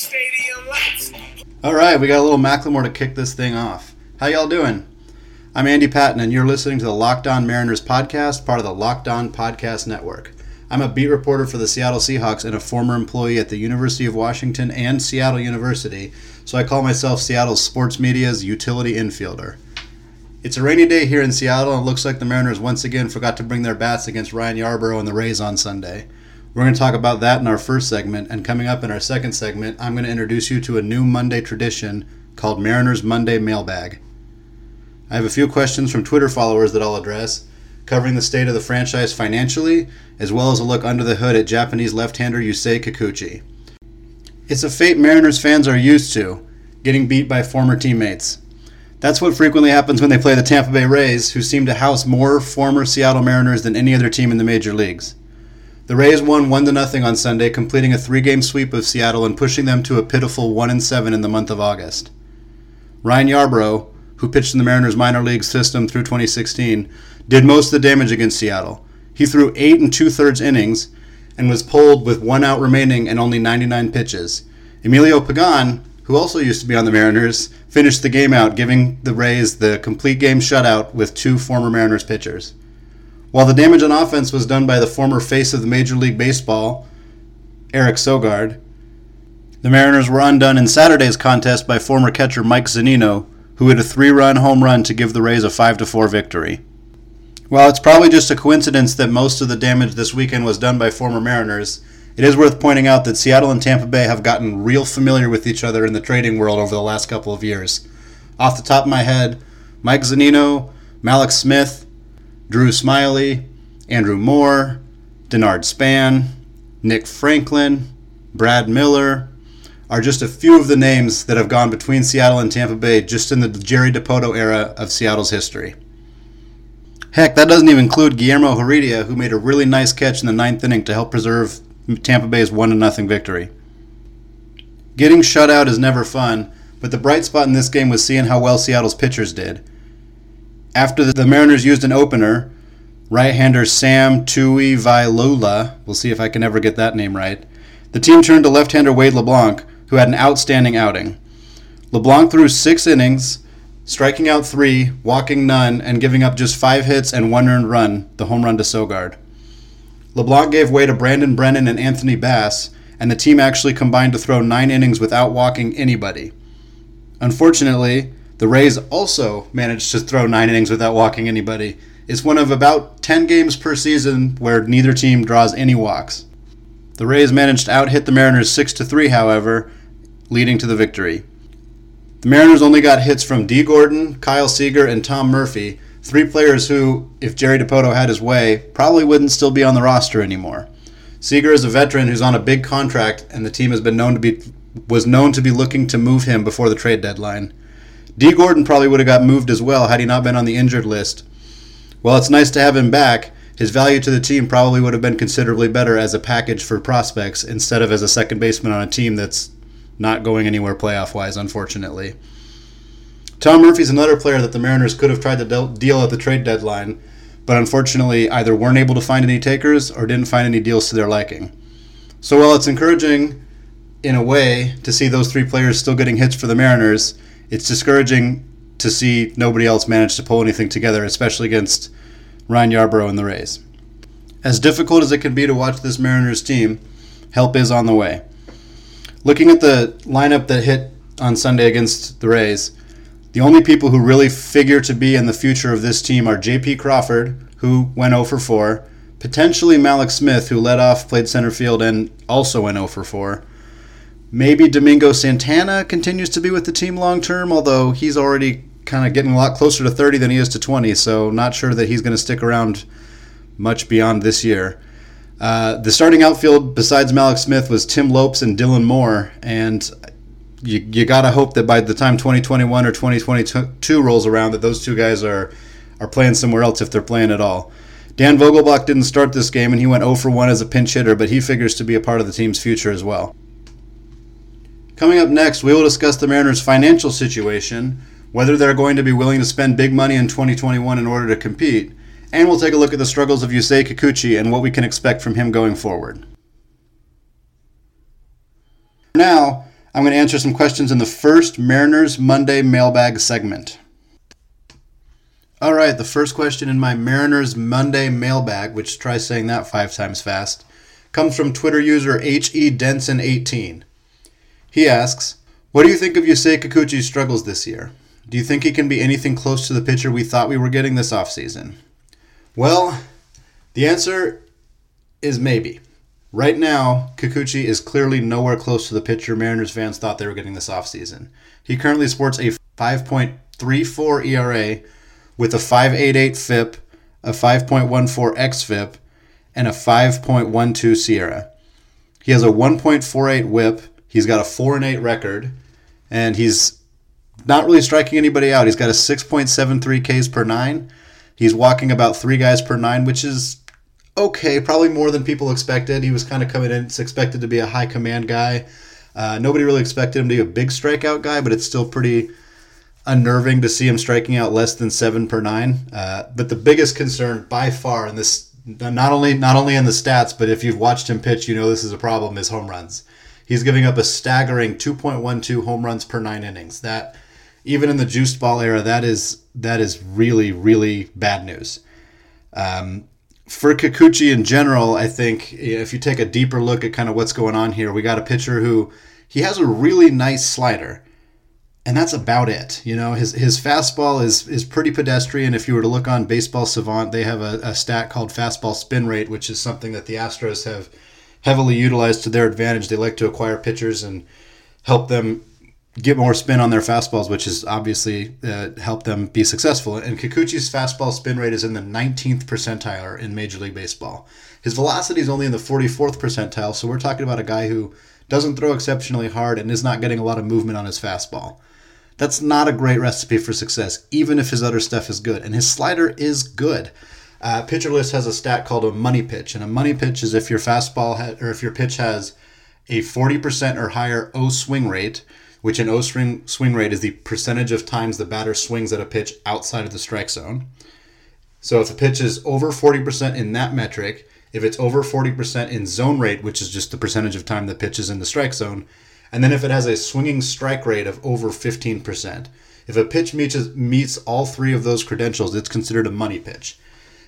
stadium lights. All right, we got a little Macklemore to kick this thing off. How y'all doing? I'm Andy Patton, and you're listening to the Locked On Mariners podcast, part of the Locked On Podcast Network. I'm a beat reporter for the Seattle Seahawks and a former employee at the University of Washington and Seattle University, so I call myself Seattle's sports media's utility infielder. It's a rainy day here in Seattle, and it looks like the Mariners once again forgot to bring their bats against Ryan Yarbrough and the Rays on Sunday. We're going to talk about that in our first segment, and coming up in our second segment, I'm going to introduce you to a new Monday tradition called Mariners Monday Mailbag. I have a few questions from Twitter followers that I'll address, covering the state of the franchise financially, as well as a look under the hood at Japanese left-hander Yusei Kikuchi. It's a fate Mariners fans are used to, getting beat by former teammates. That's what frequently happens when they play the Tampa Bay Rays, who seem to house more former Seattle Mariners than any other team in the major leagues. The Rays won 1 to nothing on Sunday, completing a three-game sweep of Seattle and pushing them to a pitiful 1 and 7 in the month of August. Ryan Yarbrough, who pitched in the Mariners minor league system through 2016, did most of the damage against Seattle. He threw 8 and 2 thirds innings and was pulled with one out remaining and only 99 pitches. Emilio Pagan, who also used to be on the Mariners, finished the game out, giving the Rays the complete game shutout with two former Mariners pitchers. While the damage on offense was done by the former face of the Major League Baseball, Eric Sogard, the Mariners were undone in Saturday's contest by former catcher Mike Zunino, who hit a three-run home run to give the Rays a 5-4 victory. While it's probably just a coincidence that most of the damage this weekend was done by former Mariners, it is worth pointing out that Seattle and Tampa Bay have gotten real familiar with each other in the trading world over the last couple of years. Off the top of my head, Mike Zunino, Mallex Smith, Drew Smyly, Andrew Moore, Denard Span, Nick Franklin, Brad Miller are just a few of the names that have gone between Seattle and Tampa Bay just in the Jerry Dipoto era of Seattle's history. Heck, that doesn't even include Guillermo Heredia, who made a really nice catch in the ninth inning to help preserve Tampa Bay's 1 0 victory. Getting shut out is never fun, but the bright spot in this game was seeing how well Seattle's pitchers did. After the Mariners used an opener, right-hander Sam Tuivailala, we'll see if I can ever get that name right, the team turned to left-hander Wade LeBlanc, who had an outstanding outing. LeBlanc threw six innings, striking out three, walking none, and giving up just five hits and one earned run, the home run to Sogard. LeBlanc gave way to Brandon Brennan and Anthony Bass, and the team actually combined to throw nine innings without walking anybody. Unfortunately, the Rays also managed to throw nine innings without walking anybody. It's one of about 10 games per season where neither team draws any walks. The Rays managed to out hit the Mariners 6 to 3, however, leading to the victory. The Mariners only got hits from Dee Gordon, Kyle Seager, and Tom Murphy, three players who, if Jerry Dipoto had his way, probably wouldn't still be on the roster anymore. Seager is a veteran who's on a big contract, and the team has been known to be was known to be looking to move him before the trade deadline. Dee Gordon probably would have got moved as well had he not been on the injured list. While it's nice to have him back, his value to the team probably would have been considerably better as a package for prospects instead of as a second baseman on a team that's not going anywhere playoff wise, unfortunately. Tom Murphy's another player that the Mariners could have tried to deal at the trade deadline, but unfortunately either weren't able to find any takers or didn't find any deals to their liking. So while it's encouraging in a way to see those three players still getting hits for the Mariners, it's discouraging to see nobody else manage to pull anything together, especially against Ryan Yarbrough and the Rays. As difficult as it can be to watch this Mariners team, help is on the way. Looking at the lineup that hit on Sunday against the Rays, the only people who really figure to be in the future of this team are J.P. Crawford, who went 0 for 4, potentially Mallex Smith, who led off, played center field, and also went 0 for 4, Maybe Domingo Santana continues to be with the team long term, although he's already kind of getting a lot closer to 30 than he is to 20, so not sure that he's going to stick around much beyond this year. Uh, the starting outfield, besides Mallex Smith, was Tim Lopes and Dylan Moore, and you, you got to hope that by the time 2021 or 2022 rolls around, that those two guys are, are playing somewhere else if they're playing at all. Dan Vogelbach didn't start this game, and he went 0 for 1 as a pinch hitter, but he figures to be a part of the team's future as well. Coming up next, we will discuss the Mariners' financial situation, whether they're going to be willing to spend big money in 2021 in order to compete, and we'll take a look at the struggles of Yusei Kikuchi and what we can expect from him going forward. Now, I'm going to answer some questions in the first Mariners Monday mailbag segment. All right, the first question in my Mariners Monday mailbag, which try saying that five times fast, comes from Twitter user HE Denson18. He asks, What do you think of Yusei Kikuchi's struggles this year? Do you think he can be anything close to the pitcher we thought we were getting this offseason? Well, the answer is maybe. Right now, Kikuchi is clearly nowhere close to the pitcher Mariners fans thought they were getting this offseason. He currently sports a 5.34 ERA with a 5.88 FIP, a 5.14 xFIP, and a 5.12 SIERA. He has a 1.48 WHIP. He's got a 4 and 8 record, and he's not really striking anybody out. He's got a 6.73 Ks per nine. He's walking about three guys per nine, which is okay, probably more than people expected. He was kind of coming in, it's expected to be a high command guy. Uh, nobody really expected him to be a big strikeout guy, but it's still pretty unnerving to see him striking out less than seven per nine. Uh, but the biggest concern by far, and this not only not only in the stats, but if you've watched him pitch, you know this is a problem. Is home runs. He's giving up a staggering 2.12 home runs per nine innings. That even in the juiced ball era, that is that is really really bad news. Um, for Kikuchi in general, I think if you take a deeper look at kind of what's going on here, we got a pitcher who he has a really nice slider, and that's about it. You know, his his fastball is is pretty pedestrian. If you were to look on Baseball Savant, they have a, a stat called fastball spin rate, which is something that the Astros have heavily utilized to their advantage. They like to acquire pitchers and help them get more spin on their fastballs, which has obviously uh, helped them be successful. And Kikuchi's fastball spin rate is in the 19th percentile in Major League Baseball. His velocity is only in the 44th percentile, so we're talking about a guy who doesn't throw exceptionally hard and is not getting a lot of movement on his fastball. That's not a great recipe for success, even if his other stuff is good. And his slider is good. Uh, Pitcher List has a stat called a money pitch, and a money pitch is if your fastball ha- or if your pitch has a 40% or higher O swing rate, which an O swing, swing rate is the percentage of times the batter swings at a pitch outside of the strike zone. So if a pitch is over 40% in that metric, if it's over 40% in zone rate, which is just the percentage of time the pitch is in the strike zone, and then if it has a swinging strike rate of over 15%. If a pitch meets, meets all three of those credentials, it's considered a money pitch.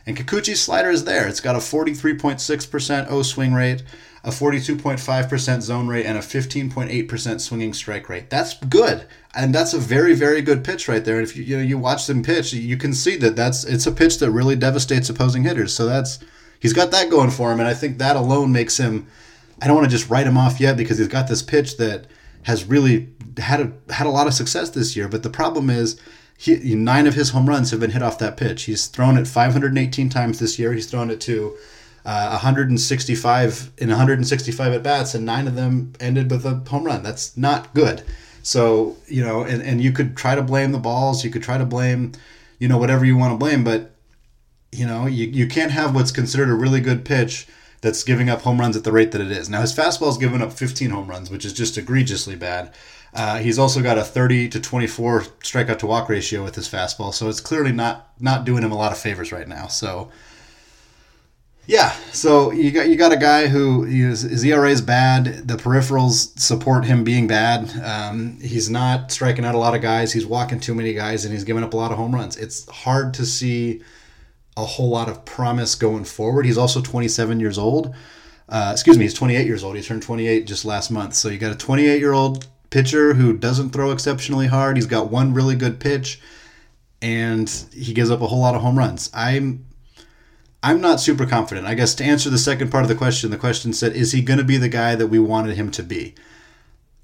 And Kikuchi's slider is there. It's got a 43.6% O swing rate, a 42.5% zone rate, and a 15.8% swinging strike rate. That's good, and that's a very, very good pitch right there. And if you you know you watch them pitch, you can see that that's it's a pitch that really devastates opposing hitters. So that's he's got that going for him, and I think that alone makes him. I don't want to just write him off yet because he's got this pitch that has really had a had a lot of success this year. But the problem is. He, nine of his home runs have been hit off that pitch. He's thrown it 518 times this year. He's thrown it to uh, 165 in 165 at bats, and nine of them ended with a home run. That's not good. So you know, and, and you could try to blame the balls, you could try to blame, you know, whatever you want to blame, but you know, you, you can't have what's considered a really good pitch that's giving up home runs at the rate that it is. Now his fastball's given up 15 home runs, which is just egregiously bad. Uh, he's also got a 30 to 24 strikeout to walk ratio with his fastball, so it's clearly not not doing him a lot of favors right now. So yeah, so you got you got a guy who is, his ERA is bad. The peripherals support him being bad. Um, he's not striking out a lot of guys. He's walking too many guys, and he's giving up a lot of home runs. It's hard to see a whole lot of promise going forward. He's also 27 years old. Uh, excuse me, he's 28 years old. He turned 28 just last month. So you got a 28 year old pitcher who doesn't throw exceptionally hard. He's got one really good pitch, and he gives up a whole lot of home runs. I'm I'm not super confident. I guess to answer the second part of the question, the question said, is he going to be the guy that we wanted him to be?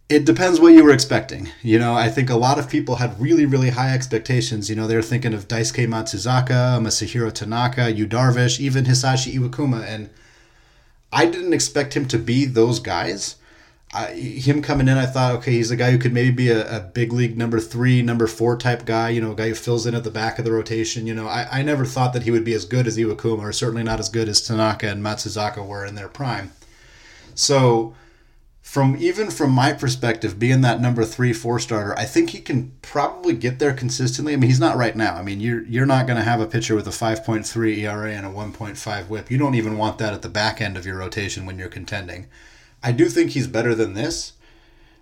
It depends what you were expecting. You know, I think a lot of people had really, really high expectations. You know, they were thinking of Daisuke Matsuzaka, Masahiro Tanaka, Yu Darvish, even Hisashi Iwakuma, and I didn't expect him to be those guys. I, him coming in, I thought, okay, he's a guy who could maybe be a, a, big league number three, number four type guy, you know, a guy who fills in at the back of the rotation. You know, I, I never thought that he would be as good as Iwakuma, or certainly not as good as Tanaka and Matsuzaka were in their prime. So, from even from my perspective, being that number three, four starter, I think he can probably get there consistently. I mean, he's not right now. I mean, you're you're not going to have a pitcher with a 5.3 ERA and a 1.5 WHIP. You don't even want that at the back end of your rotation when you're contending. I do think he's better than this.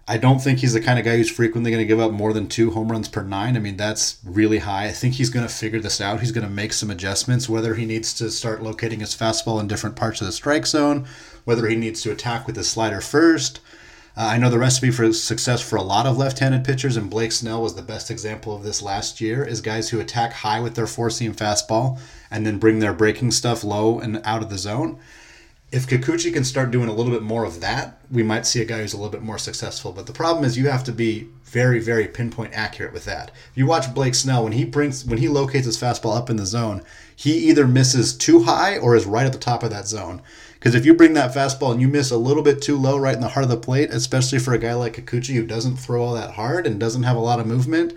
I don't think he's the kind of guy who's frequently going to give up more than two home runs per nine. I mean, that's really high. I think he's going to figure this out. He's going to make some adjustments, whether he needs to start locating his fastball in different parts of the strike zone, whether he needs to attack with his slider first. Uh, I know the recipe for success for a lot of left-handed pitchers, and Blake Snell was the best example of this last year. Is guys who attack high with their four-seam fastball and then bring their breaking stuff low and out of the zone if Kikuchi can start doing a little bit more of that, we might see a guy who's a little bit more successful. But the problem is you have to be very, very pinpoint accurate with that. If you watch Blake Snell when he brings when he locates his fastball up in the zone, he either misses too high or is right at the top of that zone. Because if you bring that fastball and you miss a little bit too low right in the heart of the plate, especially for a guy like Kikuchi who doesn't throw all that hard and doesn't have a lot of movement,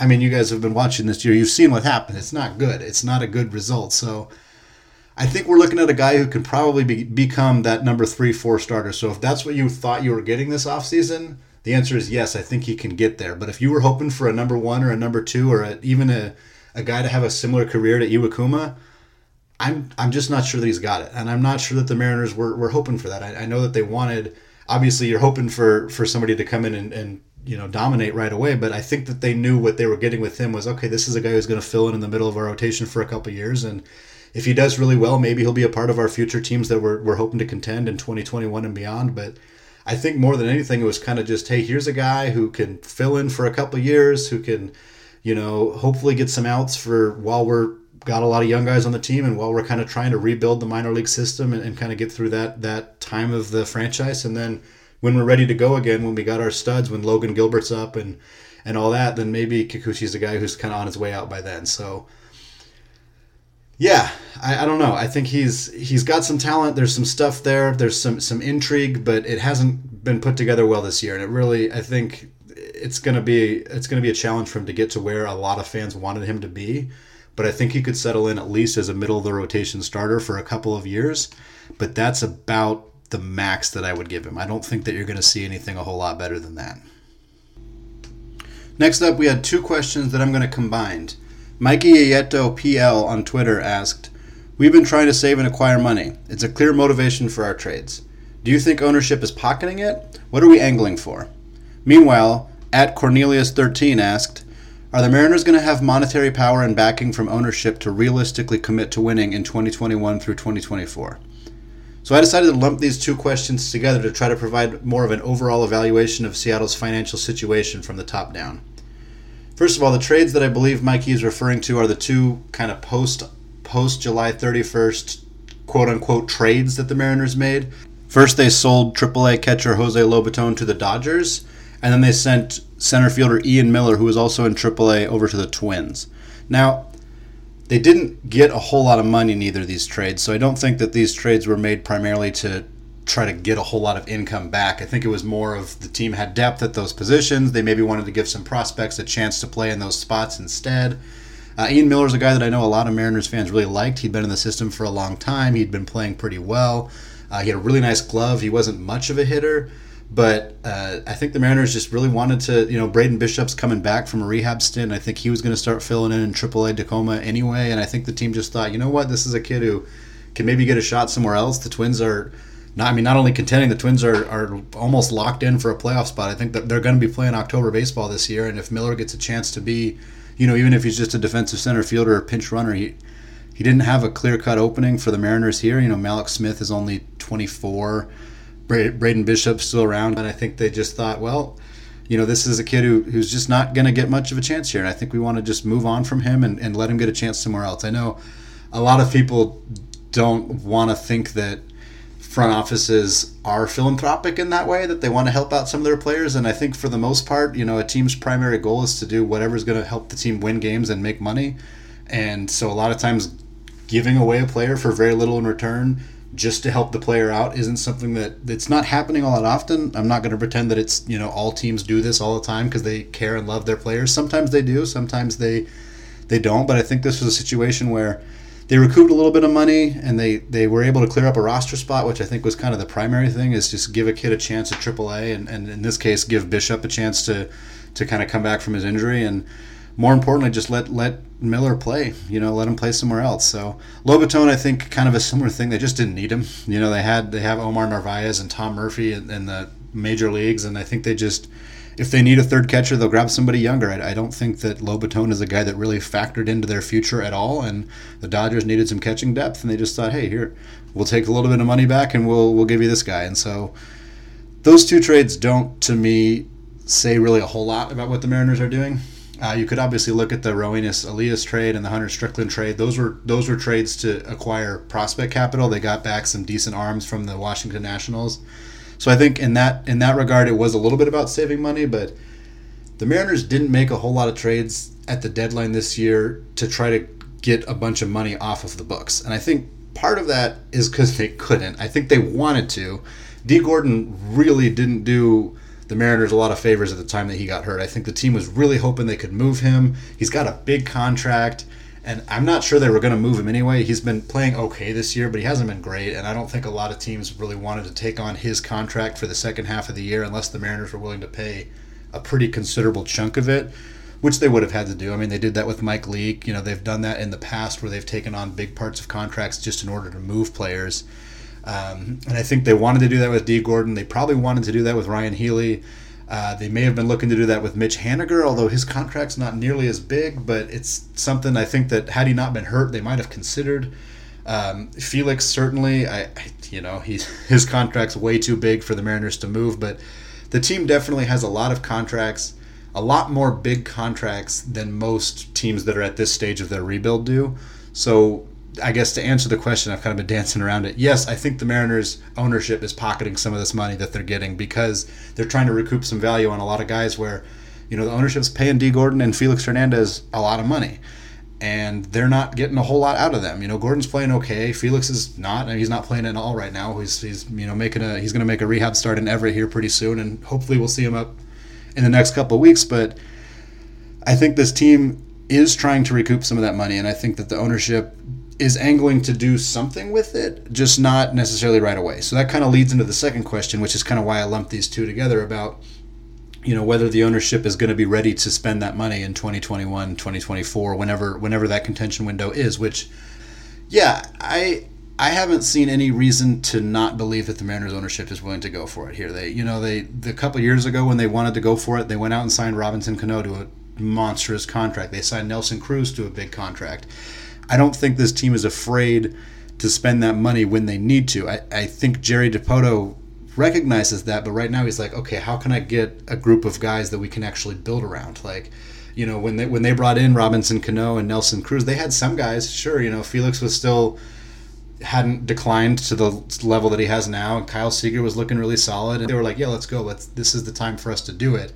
I mean, you guys have been watching this year. You've seen what happened. It's not good. It's not a good result. So I think we're looking at a guy who can probably be, become that number three, four starter. So if that's what you thought you were getting this offseason, the answer is yes, I think he can get there. But if you were hoping for a number one or a number two or a, even a, a guy to have a similar career to Iwakuma, I'm I'm just not sure that he's got it. And I'm not sure that the Mariners were, were hoping for that. I, I know that they wanted obviously you're hoping for for somebody to come in and, and you know dominate right away but i think that they knew what they were getting with him was okay this is a guy who's going to fill in in the middle of our rotation for a couple years and if he does really well, maybe he'll be a part of our future teams that we're, we're hoping to contend in 2021 and beyond. But I think more than anything, it was kind of just, hey, here's a guy who can fill in for a couple years, who can, you know, hopefully get some outs for while we're got a lot of young guys on the team and while we're kind of trying to rebuild the minor league system and, and kind of get through that that time of the franchise and then when we're ready to go again when we got our studs when Logan Gilbert's up and and all that then maybe Kikuchi's the guy who's kind of on his way out by then so yeah, I, I don't know. I think he's he's got some talent. There's some stuff there. There's some some intrigue, but it hasn't been put together well this year. And it really, I think, it's gonna be it's gonna be a challenge for him to get to where a lot of fans wanted him to be. But I think he could settle in at least as a middle of the rotation starter for a couple of years. But that's about the max that I would give him. I don't think that you're going to see anything a whole lot better than that. Next up, we had two questions that I'm going to combine. Mikey Ayeto PL on Twitter asked, We've been trying to save and acquire money. It's a clear motivation for our trades. Do you think ownership is pocketing it? What are we angling for? Meanwhile, at Cornelius13 asked, Are the Mariners going to have monetary power and backing from ownership to realistically commit to winning in 2021 through 2024? So I decided to lump these two questions together to try to provide more of an overall evaluation of Seattle's financial situation from the top down. First of all, the trades that I believe Mikey is referring to are the two kind of post post July 31st quote unquote trades that the Mariners made. First, they sold AAA catcher Jose Lobaton to the Dodgers, and then they sent center fielder Ian Miller, who was also in AAA, over to the Twins. Now, they didn't get a whole lot of money in either of these trades, so I don't think that these trades were made primarily to try to get a whole lot of income back. I think it was more of the team had depth at those positions. They maybe wanted to give some prospects a chance to play in those spots instead. Uh, Ian Miller's a guy that I know a lot of Mariners fans really liked. He'd been in the system for a long time. He'd been playing pretty well. Uh, he had a really nice glove. He wasn't much of a hitter, but uh, I think the Mariners just really wanted to. You know, Braden Bishop's coming back from a rehab stint. I think he was going to start filling in in AAA Tacoma anyway, and I think the team just thought, you know what, this is a kid who can maybe get a shot somewhere else. The Twins are not, I mean, not only contending, the Twins are, are almost locked in for a playoff spot. I think that they're going to be playing October baseball this year, and if Miller gets a chance to be, you know, even if he's just a defensive center fielder or pinch runner, he he didn't have a clear cut opening for the Mariners here. You know, Mallex Smith is only 24, Braden Bishop's still around, and I think they just thought, well, you know, this is a kid who, who's just not going to get much of a chance here, and I think we want to just move on from him and, and let him get a chance somewhere else. I know a lot of people don't want to think that front offices are philanthropic in that way that they want to help out some of their players and i think for the most part you know a team's primary goal is to do whatever's going to help the team win games and make money. And so a lot of times giving away a player for very little in return just to help the player out isn't something that it's not happening all that often. I'm not going to pretend that it's you know all teams do this all the time because they care and love their players. Sometimes they do sometimes they they don't but i think this was a situation where they recouped a little bit of money and they, they were able to clear up a roster spot, which I think was kind of the primary thing is just give a kid a chance at AAA and, and in this case give Bishop a chance to to kind of come back from his injury and more importantly just let let Miller play, you know, let him play somewhere else. So Lobaton, I think, kind of a similar thing. They just didn't need him. You know, they had they have Omar Narvaez and Tom Murphy in, in the major leagues, and I think they just if they need a third catcher, they'll grab somebody younger. I, I don't think that Lobaton is a guy that really factored into their future at all. And the Dodgers needed some catching depth, and they just thought, hey, here, we'll take a little bit of money back, and we'll we'll give you this guy. And so those two trades don't, to me, say really a whole lot about what the Mariners are doing. Uh, you could obviously look at the Roenis Elias trade and the Hunter Strickland trade. Those were those were trades to acquire prospect capital. They got back some decent arms from the Washington Nationals. So I think in that in that regard, it was a little bit about saving money, but the Mariners didn't make a whole lot of trades at the deadline this year to try to get a bunch of money off of the books. And I think part of that is because they couldn't. I think they wanted to. Dee Gordon really didn't do the Mariners a lot of favors at the time that he got hurt. I think the team was really hoping they could move him. He's got a big contract and I'm not sure they were going to move him anyway. He's been playing okay this year, but he hasn't been great, and I don't think a lot of teams really wanted to take on his contract for the second half of the year unless the Mariners were willing to pay a pretty considerable chunk of it, which they would have had to do. I mean, they did that with Mike Leake. You know, they've done that in the past where they've taken on big parts of contracts just in order to move players. Um, and I think they wanted to do that with Dee Gordon. They probably wanted to do that with Ryan Healy. Uh, they may have been looking to do that with Mitch Haniger, although his contract's not nearly as big, but it's something I think that had he not been hurt, they might have considered. Um, Felix certainly, I, you know, he's his contract's way too big for the Mariners to move, but the team definitely has a lot of contracts, a lot more big contracts than most teams that are at this stage of their rebuild do. So I guess to answer the question, I've kind of been dancing around it. Yes, I think the Mariners ownership is pocketing some of this money that they're getting because they're trying to recoup some value on a lot of guys where, you know, the ownership's paying Dee Gordon and Felix Hernandez a lot of money. And they're not getting a whole lot out of them. You know, Gordon's playing okay. Felix is not, and he's not playing at all right now. He's, he's you know making a he's going to make a rehab start in Everett here pretty soon, and hopefully we'll see him up in the next couple of weeks. But I think this team is trying to recoup some of that money, and I think that the ownership is angling to do something with it, just not necessarily right away. So that kind of leads into the second question, which is kind of why I lumped these two together about you know whether the ownership is going to be ready to spend that money in 2021 2024 whenever whenever that contention window is which yeah i i haven't seen any reason to not believe that the mariners ownership is willing to go for it here. They you know they the couple years ago when they wanted to go for it they went out and signed robinson cano to a monstrous contract. They signed nelson cruz to a big contract I don't think this team is afraid to spend that money when they need to. I, I think Jerry Dipoto recognizes that, but right now he's like, okay, how can I get a group of guys that we can actually build around? Like, you know, when they when they brought in Robinson Cano and Nelson Cruz, they had some guys. Sure, you know, Felix was still hadn't declined to the level that he has now, and Kyle Seager was looking really solid. And they were like, yeah, let's go. Let's. This is the time for us to do it.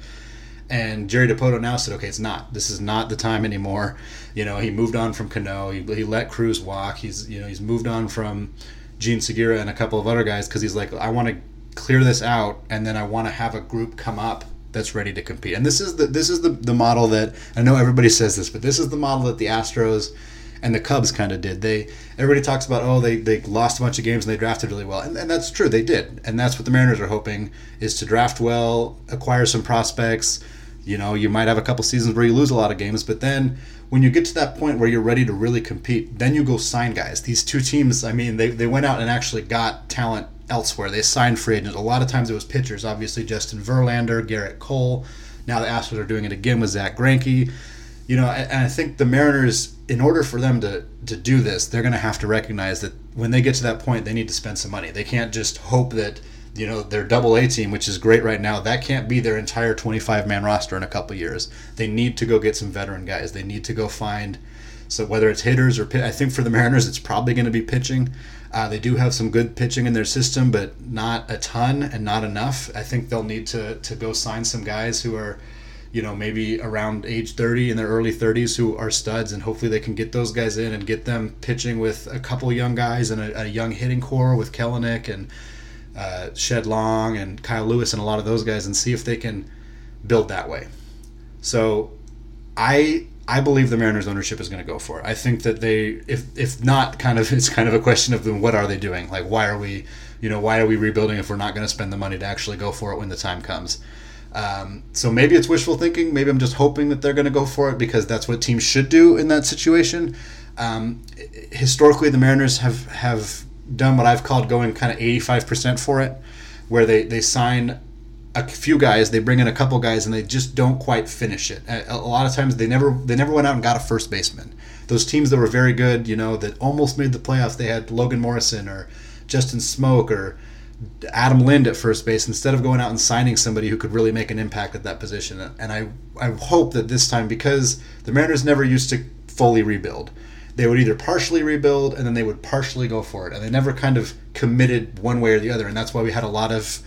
And Jerry Dipoto now said, okay, it's not. This is not the time anymore. You know, he moved on from Cano. He, he let Cruz walk. He's you know he's moved on from Jean Segura and a couple of other guys because he's like, I want to clear this out, and then I want to have a group come up that's ready to compete. And this is the this is the, the model that I know everybody says this, but this is the model that the Astros and the Cubs kind of did. They everybody talks about oh they, they lost a bunch of games and they drafted really well, and, and that's true they did, and that's what the Mariners are hoping is to draft well, acquire some prospects, you know, you might have a couple seasons where you lose a lot of games, but then when you get to that point where you're ready to really compete, then you go sign guys. These two teams, I mean, they, they went out and actually got talent elsewhere. They signed free agents. A lot of times it was pitchers, obviously Justin Verlander, Gerrit Cole. Now the Astros are doing it again with Zack Greinke. You know, and I think the Mariners, in order for them to, to do this, they're going to have to recognize that when they get to that point, they need to spend some money. They can't just hope that – you know their double A team, which is great right now, that can't be their entire 25 man roster in a couple years. They need to go get some veteran guys. They need to go find so whether it's hitters or I think for the Mariners, it's probably going to be pitching. Uh, they do have some good pitching in their system, but not a ton and not enough. I think they'll need to to go sign some guys who are, you know, maybe around age 30 in their early 30s who are studs, and hopefully they can get those guys in and get them pitching with a couple young guys and a, a young hitting core with Kelenic and uh, Shed Long and Kyle Lewis and a lot of those guys and see if they can build that way. So I I believe the Mariners ownership is going to go for it. I think that they if if not kind of it's kind of a question of them what are they doing? Like why are we you know why are we rebuilding if we're not going to spend the money to actually go for it when the time comes? Um, so maybe it's wishful thinking. Maybe I'm just hoping that they're going to go for it because that's what teams should do in that situation. Um, historically, the Mariners have have done what I've called going kind of 85% for it, where they, they sign a few guys, they bring in a couple guys, and they just don't quite finish it. A, a lot of times, they never they never went out and got a first baseman. Those teams that were very good, you know, that almost made the playoffs, they had Logan Morrison or Justin Smoak or Adam Lind at first base instead of going out and signing somebody who could really make an impact at that position. And I, I hope that this time, because the Mariners never used to fully rebuild, they would either partially rebuild and then they would partially go for it. And they never kind of committed one way or the other. And that's why we had a lot of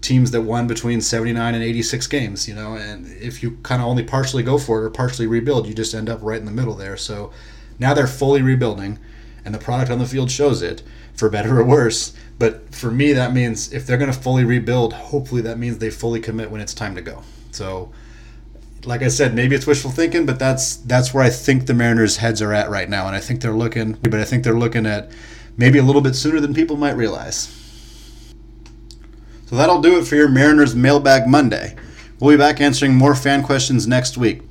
teams that won between 79 and 86 games, you know. And if you kind of only partially go for it or partially rebuild, you just end up right in the middle there. So now they're fully rebuilding, and the product on the field shows it, for better or worse but for me, that means if they're going to fully rebuild, hopefully that means they fully commit when it's time to go. So, like I said, maybe it's wishful thinking, but that's that's where I think the Mariners' heads are at right now, and I think they're looking. But I think they're looking at maybe a little bit sooner than people might realize. So that'll do it for your Mariners Mailbag Monday. We'll be back answering more fan questions next week.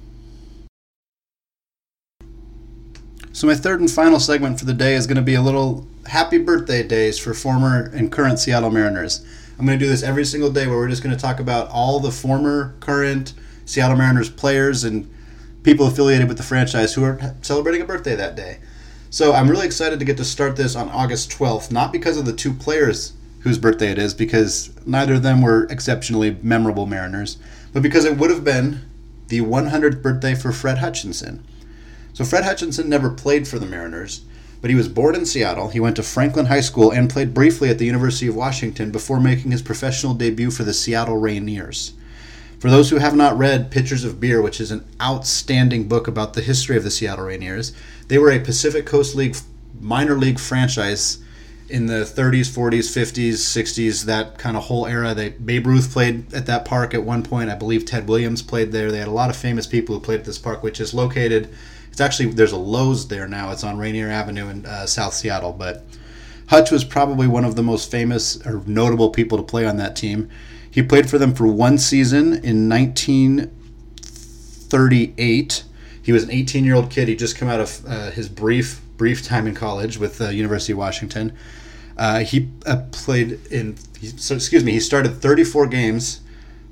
So, my third and final segment for the day is going to be a little happy birthday days for former and current Seattle Mariners. I'm going to do this every single day where we're just going to talk about all the former, current Seattle Mariners players and people affiliated with the franchise who are celebrating a birthday that day. So, I'm really excited to get to start this on August 12th, not because of the two players whose birthday it is, because neither of them were exceptionally memorable Mariners, but because it would have been the 100th birthday for Fred Hutchinson. So Fred Hutchinson never played for the Mariners, but he was born in Seattle. He went to Franklin High School and played briefly at the University of Washington before making his professional debut for the Seattle Rainiers. For those who have not read Pitchers of Beer, which is an outstanding book about the history of the Seattle Rainiers, they were a Pacific Coast League minor league franchise in the 30s, 40s, 50s, 60s, that kind of whole era. They Babe Ruth played at that park at one point. I believe Ted Williams played there. They had a lot of famous people who played at this park, which is located it's actually there's a Lowe's there now. It's on Rainier Avenue in uh, South Seattle. But Hutch was probably one of the most famous or notable people to play on that team. He played for them for one season in 1938. He was an 18 year old kid. He just come out of uh, his brief brief time in college with the uh, University of Washington. Uh, he uh, played in. He, so, excuse me. He started 34 games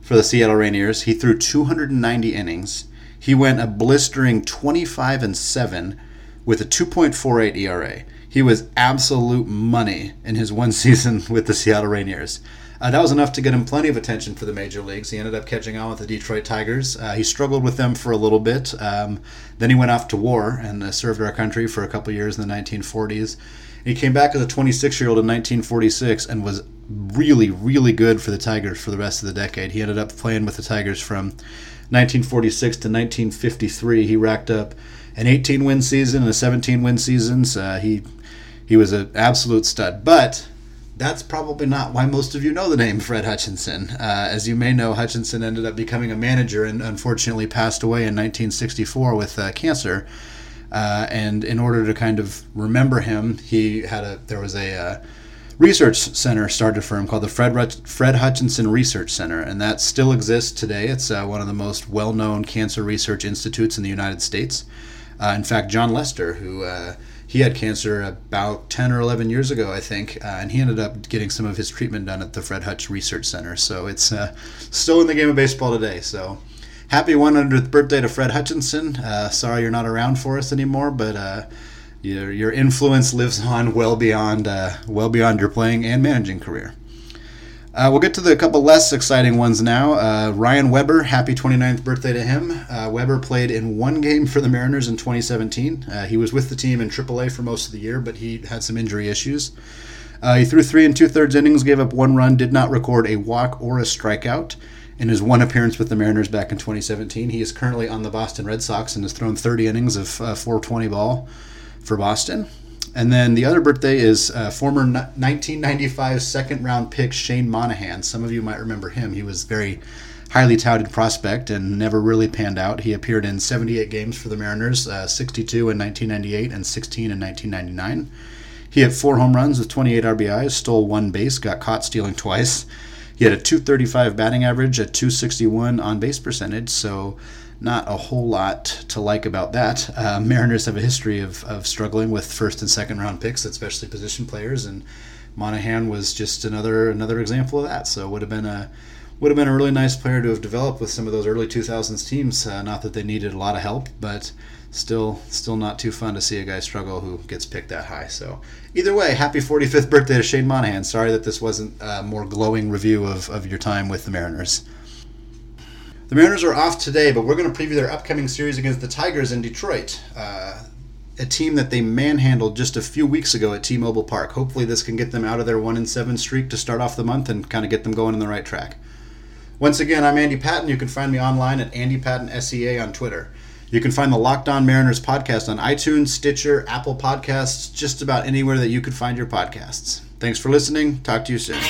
for the Seattle Rainiers. He threw 290 innings. He went a blistering 25 and 7 with a 2.48 ERA. He was absolute money in his one season with the Seattle Rainiers. Uh, that was enough to get him plenty of attention for the major leagues. He ended up catching on with the Detroit Tigers. Uh, he struggled with them for a little bit. Um, then he went off to war and uh, served our country for a couple years in the 1940s. He came back as a 26 year old in 1946 and was really, really good for the Tigers for the rest of the decade. He ended up playing with the Tigers from 1946 to 1953, he racked up an 18 win season and a 17 win season. So he he was an absolute stud. But that's probably not why most of you know the name Fred Hutchinson. Uh, as you may know, Hutchinson ended up becoming a manager and unfortunately passed away in 1964 with uh, cancer. Uh, and in order to kind of remember him, he had a there was a uh, research center started for him called the Fred, Fred Hutchinson Research Center, and that still exists today. It's uh, one of the most well known cancer research institutes in the United States. Uh, in fact, Jon Lester, who he had cancer about 10 or 11 years ago, I think, uh, and he ended up getting some of his treatment done at the Fred Hutch Research Center. So it's uh, still in the game of baseball today. So happy 100th birthday to Fred Hutchinson. Uh, sorry you're not around for us anymore, but your your influence lives on well beyond uh, well beyond your playing and managing career. Uh, we'll get to the couple less exciting ones now. Uh, Ryan Weber, happy 29th birthday to him. Uh, Weber played in one game for the Mariners in 2017. Uh, he was with the team in AAA for most of the year, but he had some injury issues. Uh, he threw three and two thirds innings, gave up one run, did not record a walk or a strikeout. In his one appearance with the Mariners back in 2017, he is currently on the Boston Red Sox and has thrown 30 innings of 420 ball for Boston. And then the other birthday is uh, former 1995 second round pick Shane Monahan. Some of you might remember him. He was a very highly touted prospect and never really panned out. He appeared in 78 games for the Mariners, uh, 62 in 1998 and 16 in 1999. He had four home runs with 28 RBIs, stole one base, got caught stealing twice. He had a 235 batting average, a 261 on base percentage, so not a whole lot to like about that. Uh, Mariners have a history of, of struggling with first and second round picks, especially position players, and Monahan was just another another example of that. So would have been a would have been a really nice player to have developed with some of those early 2000s teams. Uh, not that they needed a lot of help, but still, still not too fun to see a guy struggle who gets picked that high. So, either way, happy 45th birthday to Shane Monahan. Sorry that this wasn't a more glowing review of, of your time with the Mariners. The Mariners are off today, but we're going to preview their upcoming series against the Tigers in Detroit. Uh, a team that they manhandled just a few weeks ago at T-Mobile Park. Hopefully, this can get them out of their one and seven streak to start off the month and kind of get them going in the right track. Once again, I'm Andy Patton. You can find me online at Andy Patton SEA on Twitter. You can find the Locked On Mariners podcast on iTunes, Stitcher, Apple Podcasts, just about anywhere that you could find your podcasts. Thanks for listening. Talk to you soon.